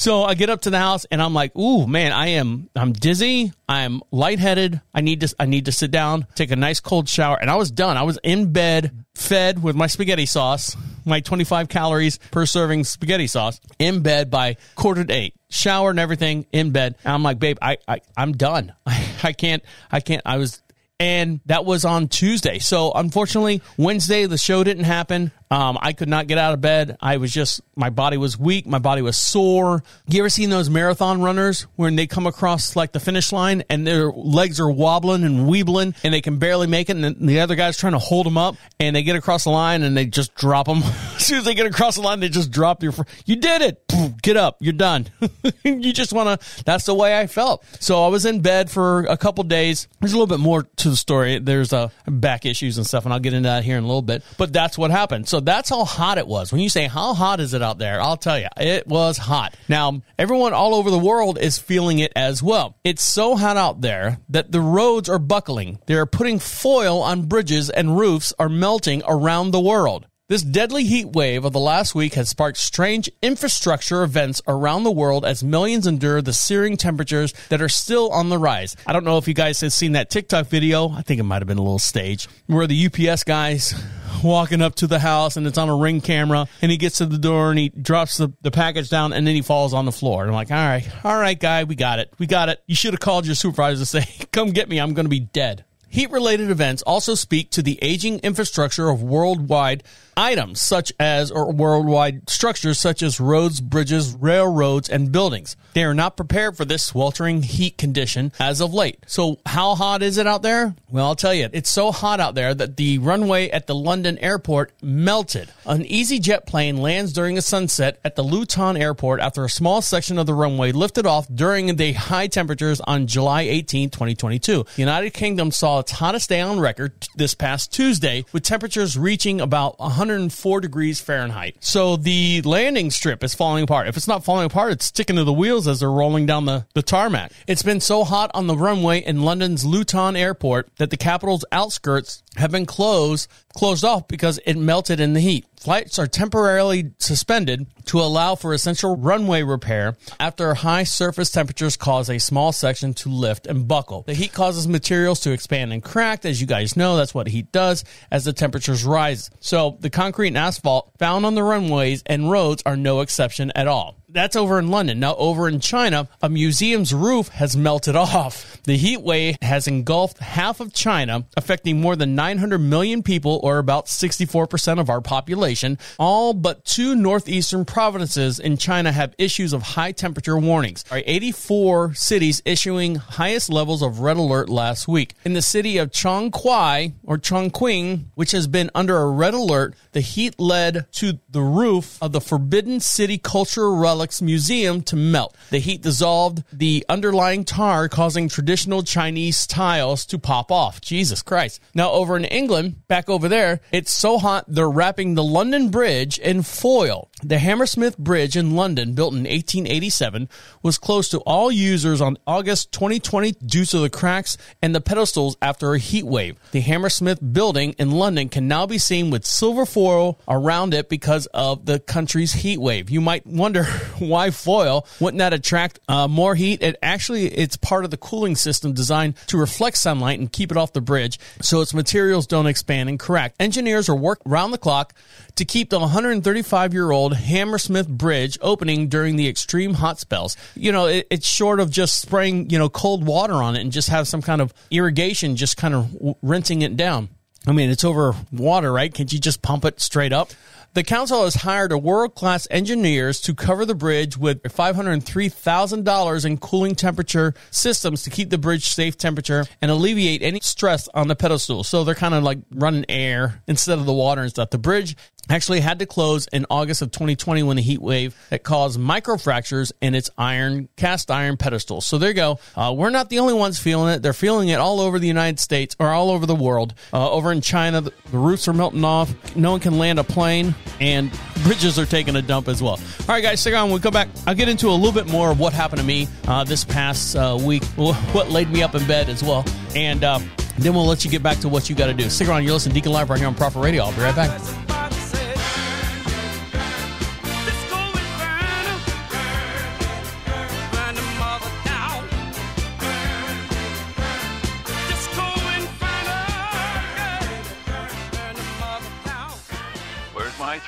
So I get up to the house and I'm like, "Ooh, man, I am I'm dizzy. I'm lightheaded. I need to I need to sit down, take a nice cold shower." And I was done. I was in bed, fed with my spaghetti sauce, my 25 calories per serving spaghetti sauce, in bed by quarter to 8. Shower and everything in bed. And I'm like, "Babe, I, I I'm done. I, I can't I can't I was and that was on Tuesday. So unfortunately, Wednesday the show didn't happen. Um, I could not get out of bed. I was just my body was weak. My body was sore. You ever seen those marathon runners when they come across like the finish line and their legs are wobbling and weebling and they can barely make it, and the other guy's trying to hold them up, and they get across the line and they just drop them. as soon as they get across the line, they just drop your. Fr- you did it. Get up. You're done. you just want to. That's the way I felt. So I was in bed for a couple days. There's a little bit more to the story. There's uh, back issues and stuff, and I'll get into that here in a little bit. But that's what happened. So that's how hot it was. When you say how hot is it out there, I'll tell you, it was hot. Now everyone all over the world is feeling it as well. It's so hot out there that the roads are buckling. They are putting foil on bridges and roofs are melting around the world. This deadly heat wave of the last week has sparked strange infrastructure events around the world as millions endure the searing temperatures that are still on the rise. I don't know if you guys have seen that TikTok video. I think it might have been a little stage where the UPS guys walking up to the house and it's on a ring camera and he gets to the door and he drops the, the package down and then he falls on the floor. And I'm like, all right, all right, guy, we got it. We got it. You should have called your supervisor to say, come get me. I'm going to be dead. Heat related events also speak to the aging infrastructure of worldwide items such as or worldwide structures such as roads, bridges, railroads, and buildings. They are not prepared for this sweltering heat condition as of late. So how hot is it out there? Well, I'll tell you, it's so hot out there that the runway at the London airport melted. An EasyJet plane lands during a sunset at the Luton airport after a small section of the runway lifted off during the high temperatures on July 18, 2022. The United Kingdom saw its hottest day on record this past Tuesday with temperatures reaching about 104 degrees Fahrenheit. So the landing strip is falling apart. If it's not falling apart, it's sticking to the wheels as they're rolling down the, the tarmac. It's been so hot on the runway in London's Luton airport that the capital's outskirts have been closed closed off because it melted in the heat. Flights are temporarily suspended to allow for essential runway repair after high surface temperatures cause a small section to lift and buckle. The heat causes materials to expand and crack. As you guys know, that's what heat does as the temperatures rise. So the concrete and asphalt found on the runways and roads are no exception at all. That's over in London. Now, over in China, a museum's roof has melted off. The heat wave has engulfed half of China, affecting more than 900 million people, or about 64% of our population. All but two northeastern provinces in China have issues of high temperature warnings. Are 84 cities issuing highest levels of red alert last week. In the city of Chongqing or Chongqing, which has been under a red alert, the heat led to the roof of the Forbidden City Cultural Relics Museum to melt. The heat dissolved the underlying tar, causing traditional Chinese tiles to pop off. Jesus Christ. Now, over in England, back over there, it's so hot they're wrapping the London Bridge in foil. The Hammersmith Bridge in London, built in 1887, was closed to all users on August 2020 due to the cracks and the pedestals after a heat wave. The Hammersmith building in London can now be seen with silver foil around it because of the country's heat wave. You might wonder why foil wouldn't that attract uh, more heat? It actually it's part of the cooling system designed to reflect sunlight and keep it off the bridge so its materials don't expand and crack. Engineers are working round the clock to keep the 135 year old Hammersmith Bridge opening during the extreme hot spells. You know, it, it's short of just spraying, you know, cold water on it and just have some kind of irrigation just kind of w- rinsing it down. I mean, it's over water, right? Can't you just pump it straight up? The council has hired a world class engineers to cover the bridge with $503,000 in cooling temperature systems to keep the bridge safe temperature and alleviate any stress on the pedestal. So they're kind of like running air instead of the water and stuff. The bridge actually had to close in August of 2020 when the heat wave that caused microfractures in its iron cast iron pedestal. So there you go. Uh, we're not the only ones feeling it. They're feeling it all over the United States or all over the world. Uh, over in China, the, roofs are melting off. No one can land a plane, and bridges are taking a dump as well. All right, guys, stick on. When we come back, I'll get into a little bit more of what happened to me uh, this past uh, week, what laid me up in bed as well, and. Uh, then we'll let you get back to what you got to do. Stick around. You're listening to Deacon Live right here on Prophet Radio. I'll be right back.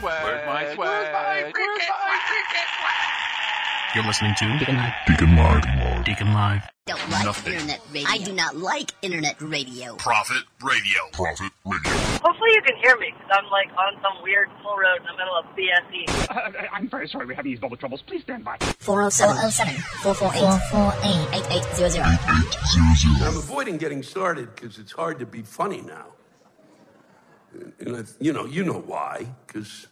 Where's my swag? Where's my swag? Where's my cricket You're listening to Deacon Live. Deacon Live. Deacon Live. Don't like Nothing. internet radio. I do not like internet radio. Prophet Radio. Prophet Radio. Hopefully you can hear me, because I'm like on some weird full road in the middle of BSE. Uh, I'm very sorry we're having these double troubles. Please stand by. 407 448 8800. I'm avoiding getting started because it's hard to be funny now. And I, you know, you know why? Because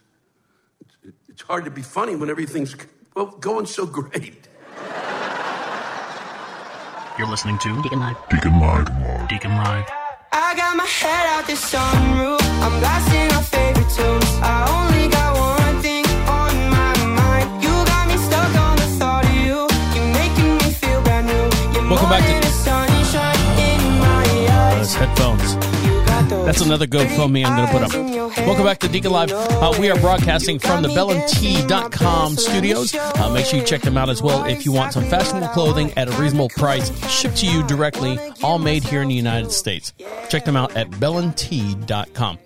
it's, it's hard to be funny when everything's well, going so great. You're listening to Deacon Live. Deacon Live. Deacon Live. I got my head out the sunroof. I'm blasting our favorite tunes. I only got one thing on my mind. You got me stuck on the thought of you. You're making me feel brand new. You're Welcome back to- more than the sunshine in my eyes. Those headphones. That's another GoFundMe I'm going to put up. Welcome back to Deacon Live. Uh, we are broadcasting from the BellandT.com studios. Uh, make sure you check them out as well if you want some fashionable clothing at a reasonable price, shipped to you directly, all made here in the United States. Check them out at BellandT.com.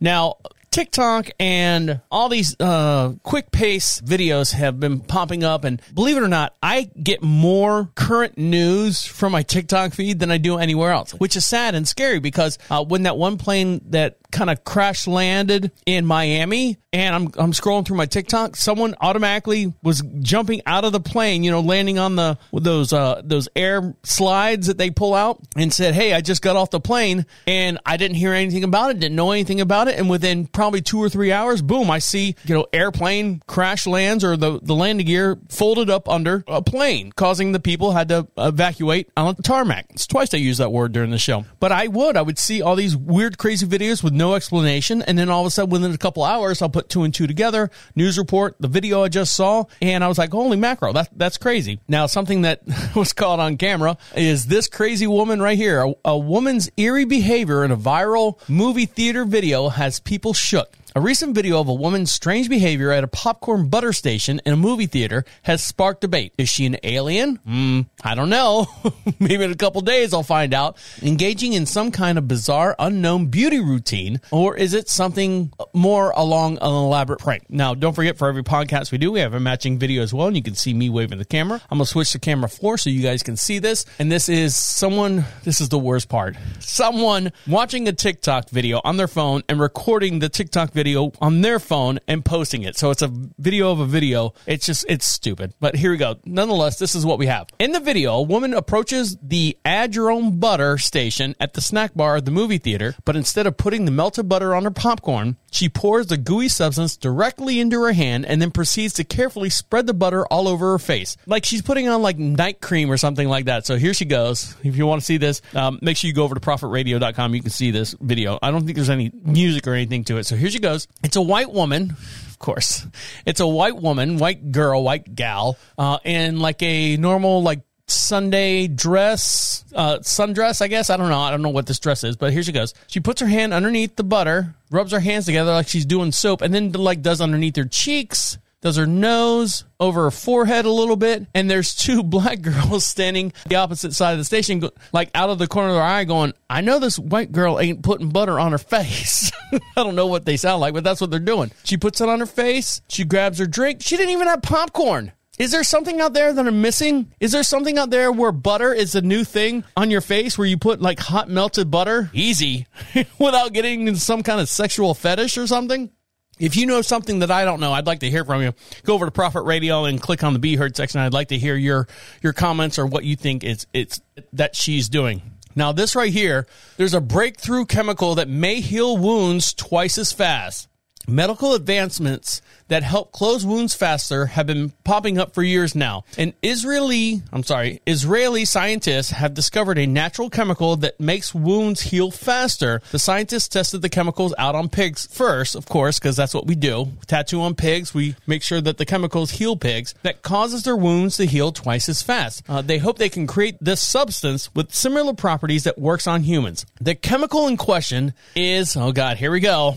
Now, TikTok and all these uh, quick pace videos have been popping up, and believe it or not, I get more current news from my TikTok feed than I do anywhere else, which is sad and scary because uh, when that one plane that kind of crash landed in Miami, and I'm I'm scrolling through my TikTok, someone automatically was jumping out of the plane, you know, landing on the those uh, those air slides that they pull out, and said, "Hey, I just got off the plane, and I didn't hear anything about it, didn't know anything about it, and within probably two or three hours, boom, I see you know airplane crash lands or the the landing gear folded up under a plane, causing the people had to evacuate on the tarmac. It's twice I use that word during the show, but I would I would see all these weird, crazy videos with no explanation, and then all of a sudden, within a couple hours, I'll put two and two together. News report, the video I just saw, and I was like, "Holy macro, that that's crazy!" Now, something that was caught on camera is this crazy woman right here. A, a woman's eerie behavior in a viral movie theater video has people shook. A recent video of a woman's strange behavior at a popcorn butter station in a movie theater has sparked debate. Is she an alien? Hmm, I don't know. Maybe in a couple days I'll find out. Engaging in some kind of bizarre, unknown beauty routine, or is it something more along an elaborate prank? Now, don't forget for every podcast we do, we have a matching video as well, and you can see me waving the camera. I'm gonna switch the camera floor so you guys can see this. And this is someone. This is the worst part. Someone watching a TikTok video on their phone and recording the TikTok video on their phone and posting it. So it's a video of a video. It's just, it's stupid. But here we go. Nonetheless, this is what we have. In the video, a woman approaches the add your own butter station at the snack bar at the movie theater, but instead of putting the melted butter on her popcorn, she pours the gooey substance directly into her hand and then proceeds to carefully spread the butter all over her face. Like she's putting on like night cream or something like that. So here she goes. If you want to see this, um, make sure you go over to prophetradio.com. You can see this video. I don't think there's any music or anything to it. So here she goes. It's a white woman. Of course, it's a white woman, white girl, white gal, uh, in like a normal like Sunday dress, uh, sundress, I guess. I don't know. I don't know what this dress is, but here she goes. She puts her hand underneath the butter, rubs her hands together like she's doing soap, and then like does underneath her cheeks, does her nose, over her forehead a little bit, and there's two black girls standing the opposite side of the station, like out of the corner of their eye, going, I know this white girl ain't putting butter on her face. I don't know what they sound like, but that's what they're doing. She puts it on her face, she grabs her drink. She didn't even have popcorn. Is there something out there that I'm missing? Is there something out there where butter is a new thing on your face where you put like hot melted butter? Easy. Without getting into some kind of sexual fetish or something? If you know something that I don't know, I'd like to hear from you. Go over to Prophet Radio and click on the Be Heard section. I'd like to hear your your comments or what you think it's it's that she's doing. Now, this right here, there's a breakthrough chemical that may heal wounds twice as fast. Medical advancements that help close wounds faster have been popping up for years now. And Israeli, I'm sorry, Israeli scientists have discovered a natural chemical that makes wounds heal faster. The scientists tested the chemicals out on pigs first, of course, because that's what we do. Tattoo on pigs, we make sure that the chemicals heal pigs that causes their wounds to heal twice as fast. Uh, they hope they can create this substance with similar properties that works on humans. The chemical in question is, oh God, here we go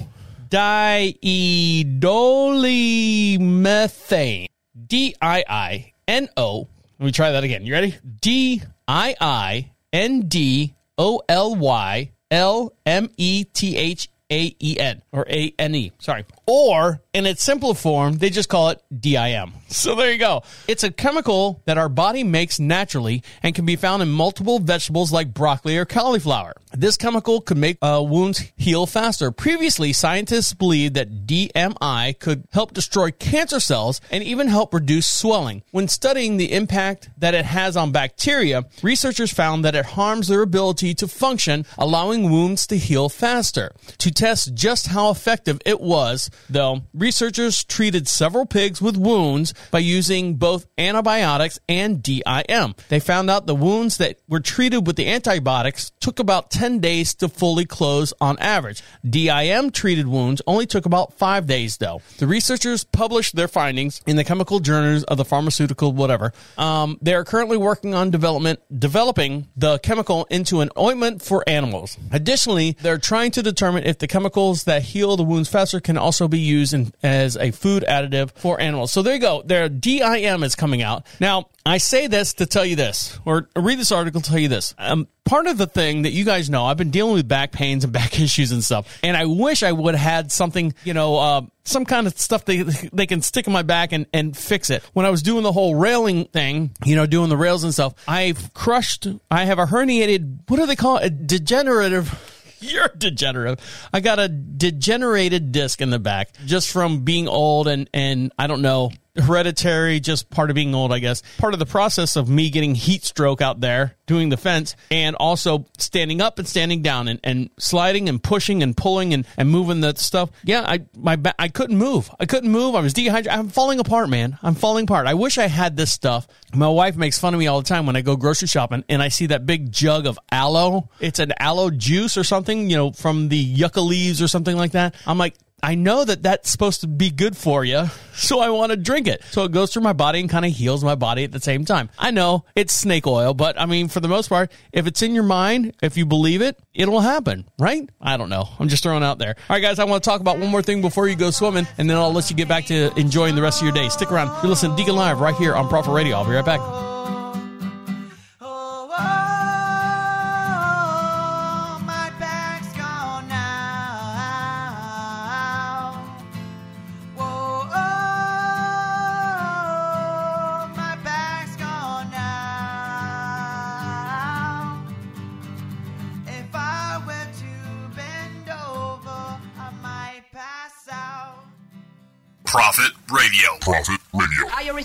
diindolylmethane. D I I N O. Let me try that again. You ready? D I I N D O L Y L M E T H A E N or A N E. Sorry. Or in its simpler form, they just call it DIM. So there you go. It's a chemical that our body makes naturally and can be found in multiple vegetables like broccoli or cauliflower. This chemical could make uh, wounds heal faster. Previously, scientists believed that DMI could help destroy cancer cells and even help reduce swelling. When studying the impact that it has on bacteria, researchers found that it harms their ability to function, allowing wounds to heal faster. To test just how effective it was, though, researchers treated several pigs with wounds by using both antibiotics and DIM. They found out the wounds that were treated with the antibiotics took about 10 days to fully close on average. DIM treated wounds only took about 5 days though. The researchers published their findings in the chemical journals of the pharmaceutical whatever. Um, they are currently working on development developing the chemical into an ointment for animals. Additionally, they're trying to determine if the chemicals that heal the wounds faster can also be used in, as a food additive for animals. So there you go. Their DIM is coming out. Now, I say this to tell you this, or read this article to tell you this. Um, part of the thing that you guys know, I've been dealing with back pains and back issues and stuff, and I wish I would have had something, you know, uh, some kind of stuff they they can stick in my back and and fix it. When I was doing the whole railing thing, you know, doing the rails and stuff, I've crushed. I have a herniated. What do they call it? A degenerative. You're degenerative. I got a degenerated disc in the back just from being old and and I don't know hereditary, just part of being old, I guess. Part of the process of me getting heat stroke out there doing the fence and also standing up and standing down and, and sliding and pushing and pulling and, and moving the stuff. Yeah, I my ba- I couldn't move. I couldn't move. I was dehydrated. I'm falling apart, man. I'm falling apart. I wish I had this stuff. My wife makes fun of me all the time when I go grocery shopping and I see that big jug of aloe. It's an aloe juice or something, you know, from the yucca leaves or something like that. I'm like, I know that that's supposed to be good for you, so I want to drink it. So it goes through my body and kind of heals my body at the same time. I know it's snake oil, but I mean, for the most part, if it's in your mind, if you believe it, it'll happen, right? I don't know. I'm just throwing out there. All right, guys, I want to talk about one more thing before you go swimming, and then I'll let you get back to enjoying the rest of your day. Stick around. You're listening to Deacon Live right here on Prophet Radio. I'll be right back.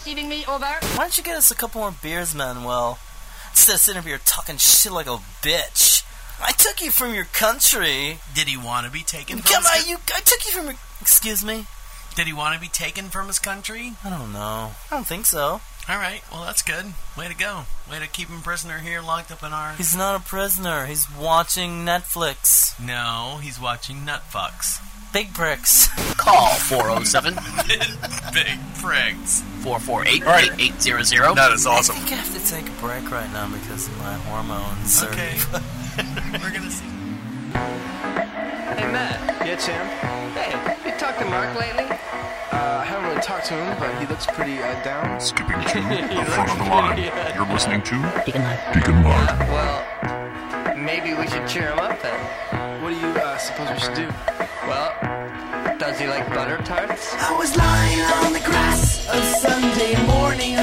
Receiving me? Over. Why don't you get us a couple more beers, Manuel? Instead of sitting up here talking shit like a bitch. I took you from your country. Did he want to be taken from Come his on, coun- you. I took you from. Excuse me. Did he want to be taken from his country? I don't know. I don't think so. All right, well that's good. Way to go. Way to keep him prisoner here, locked up in our. He's not a prisoner. He's watching Netflix. No, he's watching Nutfucks. Big bricks. Call 407 Big pricks. 448 8800. That is I awesome. think I have to take a break right now because of my hormones. are- Okay. We're gonna see. Hey, Matt. Yeah, Tim? Hey, you talked to Mark lately? Uh, I haven't really talked to him, but he looks pretty uh, down. Skipping to the front of the line. pretty, uh, You're listening to Deacon Live. Deacon Live. Well, maybe we should cheer him up then. What do you uh, suppose we should do? Well, does he like butter tarts? I was lying on the grass a Sunday morning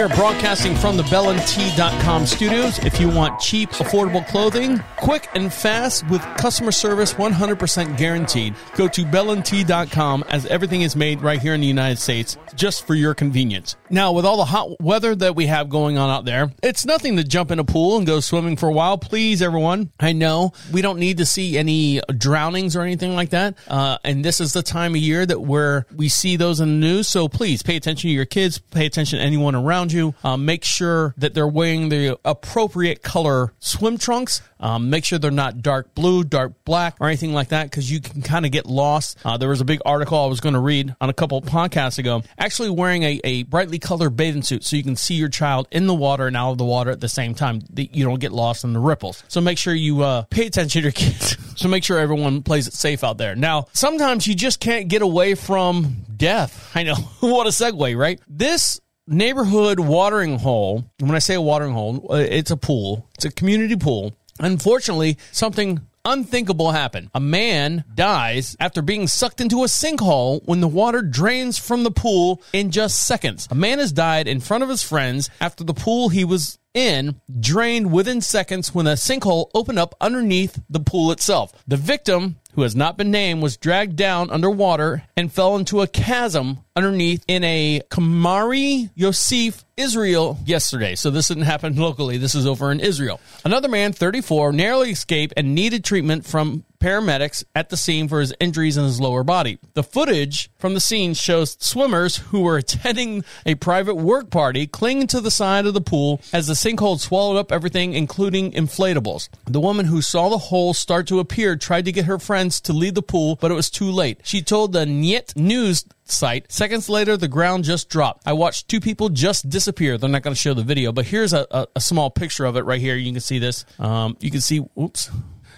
Are broadcasting from the BellandT.com studios. If you want cheap, affordable clothing, quick and fast with customer service 100% guaranteed, go to BellandT.com as everything is made right here in the United States just for your convenience. Now, with all the hot weather that we have going on out there, it's nothing to jump in a pool and go swimming for a while. Please, everyone. I know we don't need to see any drownings or anything like that. Uh, and this is the time of year that where we see those in the news. So please pay attention to your kids, pay attention to anyone around you. Um, make sure that they're wearing the appropriate color swim trunks. Um, make sure they're not dark blue, dark black, or anything like that because you can kind of get lost. Uh, there was a big article I was going to read on a couple podcasts ago, actually wearing a, a brightly colored bathing suit so you can see your child in the water and out of the water at the same time. That you don't get lost in the ripples. So make sure you uh, pay attention to your kids. so make sure everyone plays it safe out there. Now, sometimes you just can't get away from death. I know. what a segue, right? This neighborhood watering hole, when I say a watering hole, uh, it's a pool, it's a community pool. Unfortunately, something unthinkable happened. A man dies after being sucked into a sinkhole when the water drains from the pool in just seconds. A man has died in front of his friends after the pool he was in drained within seconds when a sinkhole opened up underneath the pool itself. The victim, who has not been named, was dragged down underwater and fell into a chasm underneath in a Karmei Yosef, Israel, yesterday. So this didn't happen locally. This is over in Israel. Another man, 34, narrowly escaped and needed treatment from paramedics at the scene for his injuries in his lower body. The footage from the scene shows swimmers who were attending a private work party clinging to the side of the pool as the sinkhole swallowed up everything, including inflatables. The woman who saw the hole start to appear tried to get her friends to leave the pool, but it was too late. She told the Ynet News site. Seconds later, the ground just dropped. I watched two people just disappear. They're not going to show the video, but here's a, a, a small picture of it right here. You can see this. Um, you can see, oops.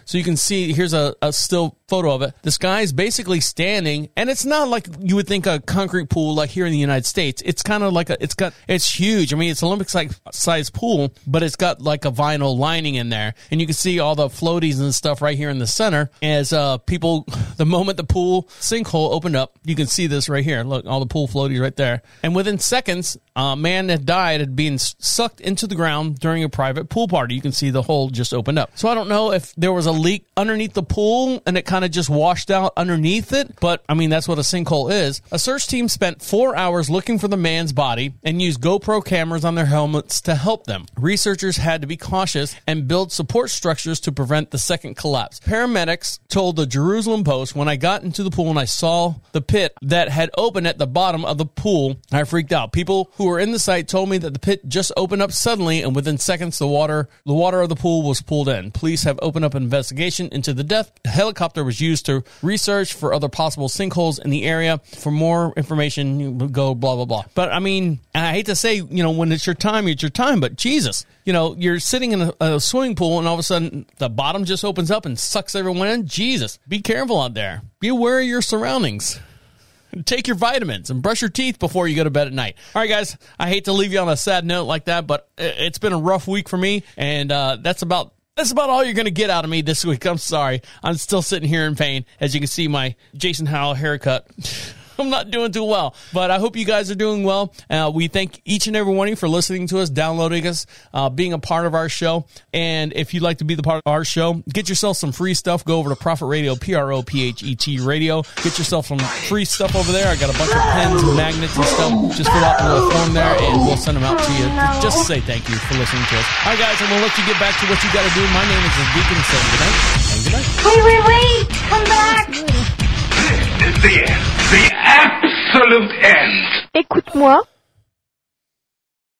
So you can see here's a, a still photo of it. This guy is basically standing, and it's not like you would think a concrete pool like here in the United States. It's kind of like a, it's got, it's huge. I mean, it's Olympic size pool, but it's got like a vinyl lining in there, and you can see all the floaties and stuff right here in the center. As uh, people, the moment the pool sinkhole opened up, you can see this right here. Look, all the pool floaties right there, and within seconds, a man that died had been sucked into the ground during a private pool party. You can see the hole just opened up. So I don't know if there was a leak underneath the pool and it kind of just washed out underneath it, but I mean, that's what a sinkhole is. A search team spent four hours looking for the man's body and used GoPro cameras on their helmets to help them. Researchers had to be cautious and build support structures to prevent the second collapse. Paramedics told the Jerusalem Post when I got into the pool and I saw the pit that had opened at the bottom of the pool, I freaked out. People who were in the site told me that the pit just opened up suddenly and within seconds the water the water of the pool was pulled in. Police have opened up an investigation into the death. A helicopter was used to research for other possible sinkholes in the area. For more information, you go blah blah blah. But I mean, I hate to say, you know, when it's your time, it's your time. But Jesus, you know, you're sitting in a, a swimming pool and all of a sudden the bottom just opens up and sucks everyone in. Jesus, be careful out there. Be aware of your surroundings. Take your vitamins and brush your teeth before you go to bed at night. All right, guys, I hate to leave you on a sad note like that, but it's been a rough week for me, and uh, that's about that's about all you're going to get out of me this week. I'm sorry. I'm still sitting here in pain. As you can see, my Jason Howell haircut. I'm not doing too well, but I hope you guys are doing well. Uh, we thank each and every one of you for listening to us, downloading us, uh, being a part of our show. And if you'd like to be the part of our show, get yourself some free stuff. Go over to Prophet Radio, P R O P H E T Radio. Get yourself some free stuff over there. I got a bunch of pens and magnets and stuff. Just fill out the form there, and we'll send them out to you. Just to say thank you for listening to us. All right, guys, and we'll let you get back to what you got to do. My name is Deacon. Saying good night and good night. Wait, wait, wait! Come back! The end. The absolute end. Écoute-moi,